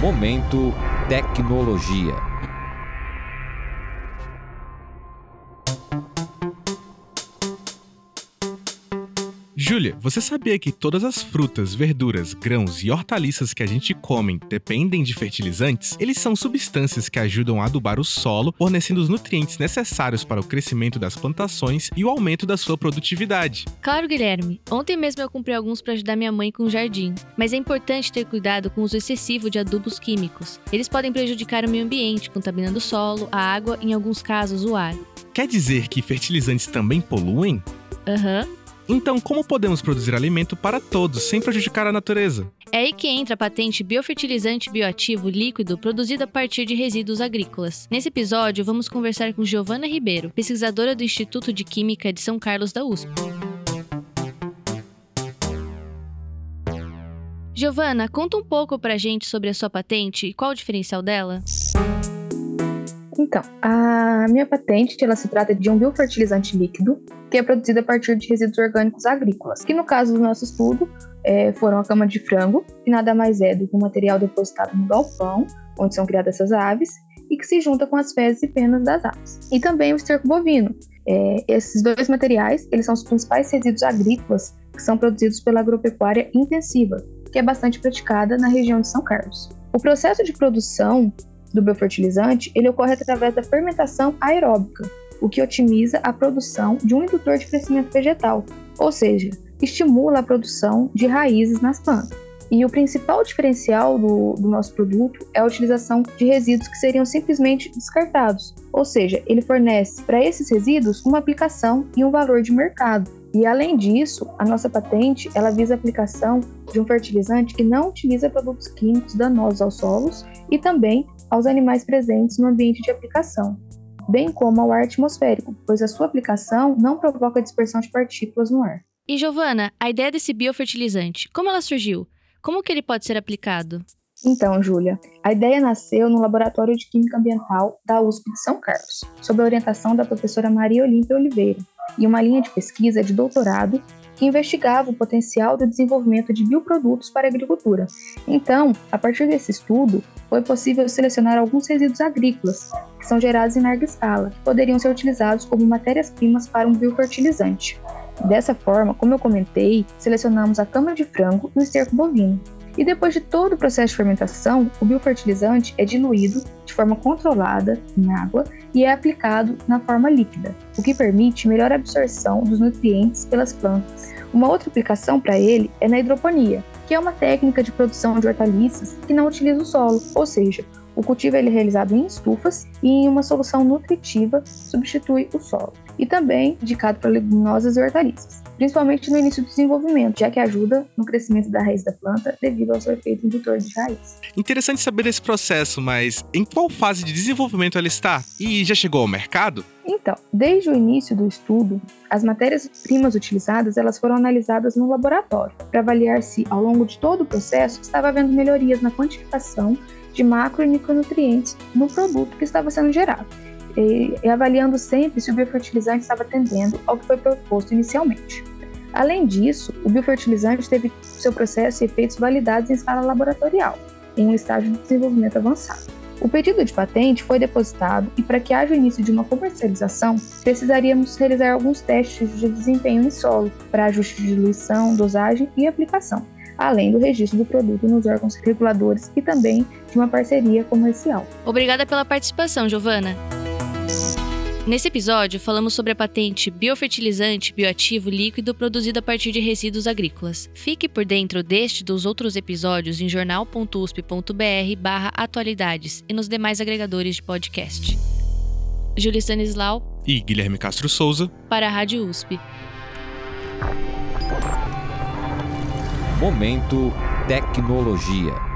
Momento Tecnologia. Júlia, você sabia que todas as frutas, verduras, grãos e hortaliças que a gente come dependem de fertilizantes? Eles são substâncias que ajudam a adubar o solo, fornecendo os nutrientes necessários para o crescimento das plantações e o aumento da sua produtividade. Claro, Guilherme. Ontem mesmo eu comprei alguns para ajudar minha mãe com o jardim. Mas é importante ter cuidado com o uso excessivo de adubos químicos. Eles podem prejudicar o meio ambiente, contaminando o solo, a água e, em alguns casos, o ar. Quer dizer que fertilizantes também poluem? Aham. Uhum. Então, como podemos produzir alimento para todos sem prejudicar a natureza? É aí que entra a patente biofertilizante bioativo líquido produzido a partir de resíduos agrícolas. Nesse episódio, vamos conversar com Giovana Ribeiro, pesquisadora do Instituto de Química de São Carlos da USP. Giovana, conta um pouco pra gente sobre a sua patente e qual o diferencial dela? Então, a minha patente, ela se trata de um biofertilizante líquido que é produzido a partir de resíduos orgânicos agrícolas, que no caso do nosso estudo é, foram a cama de frango, que nada mais é do que um material depositado no galpão, onde são criadas essas aves, e que se junta com as fezes e penas das aves. E também o esterco bovino. É, esses dois materiais, eles são os principais resíduos agrícolas que são produzidos pela agropecuária intensiva, que é bastante praticada na região de São Carlos. O processo de produção do biofertilizante, ele ocorre através da fermentação aeróbica, o que otimiza a produção de um indutor de crescimento vegetal, ou seja, estimula a produção de raízes nas plantas. E o principal diferencial do, do, nosso produto é a utilização de resíduos que seriam simplesmente descartados, ou seja, ele fornece para esses resíduos uma aplicação e um valor de mercado. E além disso, a nossa patente ela visa a aplicação de um fertilizante que não utiliza produtos químicos danosos aos solos e também aos animais presentes no ambiente de aplicação, bem como ao ar atmosférico, pois a sua aplicação não provoca dispersão de partículas no ar. E Giovana, a ideia desse biofertilizante, como ela surgiu? Como que ele pode ser aplicado? Então, Júlia, a ideia nasceu no Laboratório de Química Ambiental da USP de São Carlos, sob a orientação da professora Maria Olímpia Oliveira, e uma linha de pesquisa de doutorado que investigava o potencial do desenvolvimento de bioprodutos para a agricultura. Então, a partir desse estudo, foi possível selecionar alguns resíduos agrícolas que são gerados em larga escala, que poderiam ser utilizados como matérias-primas para um biofertilizante. Dessa forma, como eu comentei, selecionamos a cama de frango e o esterco bovino. E depois de todo o processo de fermentação, o biofertilizante é diluído de forma controlada em água e é aplicado na forma líquida, o que permite melhor absorção dos nutrientes pelas plantas. Uma outra aplicação para ele é na hidroponia, que é uma técnica de produção de hortaliças que não utiliza o solo, ou seja, o cultivo é realizado em estufas e em uma solução nutritiva substitui o solo. E também indicado para leguminosas e hortaliças principalmente no início do desenvolvimento, já que ajuda no crescimento da raiz da planta devido ao seu efeito indutor de raiz. Interessante saber desse processo, mas em qual fase de desenvolvimento ela está? E já chegou ao mercado? Então, desde o início do estudo, as matérias-primas utilizadas elas foram analisadas no laboratório para avaliar se, ao longo de todo o processo, estava havendo melhorias na quantificação de macro e micronutrientes no produto que estava sendo gerado e, e avaliando sempre se o biofertilizante estava atendendo ao que foi proposto inicialmente. Além disso, o biofertilizante teve seu processo e efeitos validados em escala laboratorial, em um estágio de desenvolvimento avançado. O pedido de patente foi depositado e, para que haja o início de uma comercialização, precisaríamos realizar alguns testes de desempenho em solo para ajuste de diluição, dosagem e aplicação, além do registro do produto nos órgãos reguladores e também de uma parceria comercial. Obrigada pela participação, Giovana. Nesse episódio, falamos sobre a patente biofertilizante bioativo líquido produzido a partir de resíduos agrícolas. Fique por dentro deste e dos outros episódios em jornal.usp.br atualidades e nos demais agregadores de podcast. Júlia Stanislau e Guilherme Castro Souza para a Rádio USP. Momento Tecnologia.